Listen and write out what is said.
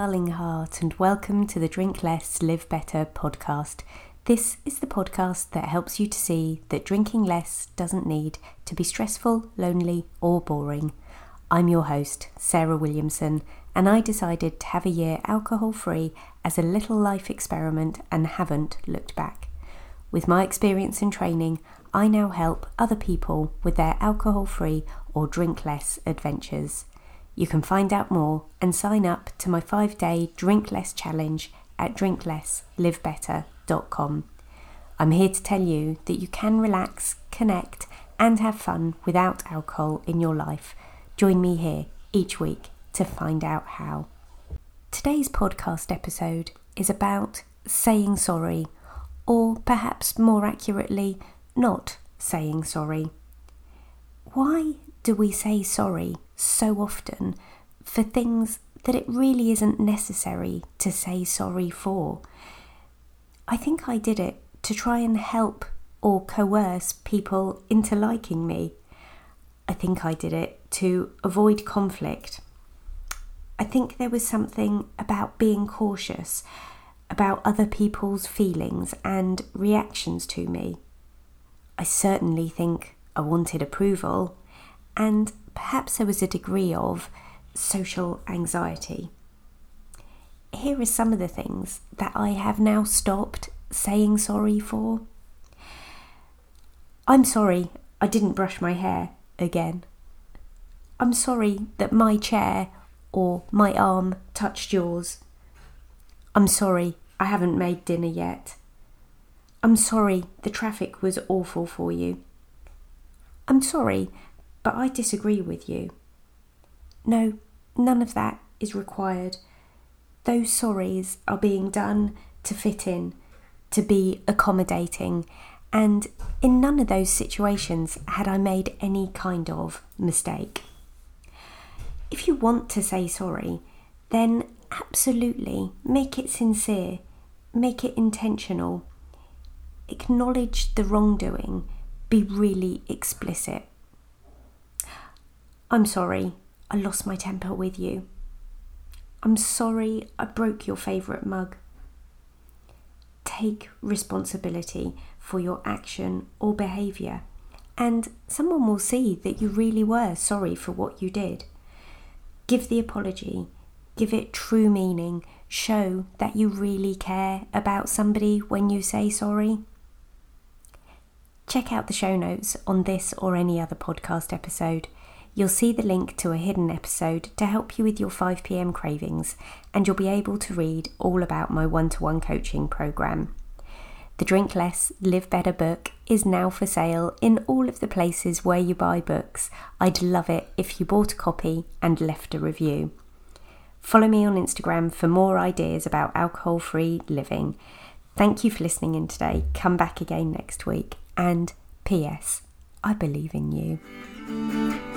darling heart, and welcome to the Drink Less, Live Better podcast. This is the podcast that helps you to see that drinking less doesn't need to be stressful, lonely, or boring. I'm your host, Sarah Williamson, and I decided to have a year alcohol free as a little life experiment and haven't looked back. With my experience and training, I now help other people with their alcohol free or drink less adventures. You can find out more and sign up to my five day Drink Less challenge at drinklesslivebetter.com. I'm here to tell you that you can relax, connect, and have fun without alcohol in your life. Join me here each week to find out how. Today's podcast episode is about saying sorry, or perhaps more accurately, not saying sorry. Why do we say sorry so often for things that it really isn't necessary to say sorry for? I think I did it to try and help or coerce people into liking me. I think I did it to avoid conflict. I think there was something about being cautious about other people's feelings and reactions to me. I certainly think I wanted approval, and perhaps there was a degree of social anxiety. Here are some of the things that I have now stopped saying sorry for. I'm sorry I didn't brush my hair again. I'm sorry that my chair or my arm touched yours. I'm sorry I haven't made dinner yet. I'm sorry the traffic was awful for you. I'm sorry, but I disagree with you. No, none of that is required. Those sorries are being done to fit in, to be accommodating, and in none of those situations had I made any kind of mistake. If you want to say sorry, then absolutely make it sincere, make it intentional, acknowledge the wrongdoing, be really explicit. I'm sorry, I lost my temper with you. I'm sorry I broke your favourite mug. Take responsibility for your action or behaviour, and someone will see that you really were sorry for what you did. Give the apology, give it true meaning, show that you really care about somebody when you say sorry. Check out the show notes on this or any other podcast episode. You'll see the link to a hidden episode to help you with your 5pm cravings, and you'll be able to read all about my one to one coaching program. The Drink Less, Live Better book is now for sale in all of the places where you buy books. I'd love it if you bought a copy and left a review. Follow me on Instagram for more ideas about alcohol free living. Thank you for listening in today. Come back again next week. And P.S. I believe in you.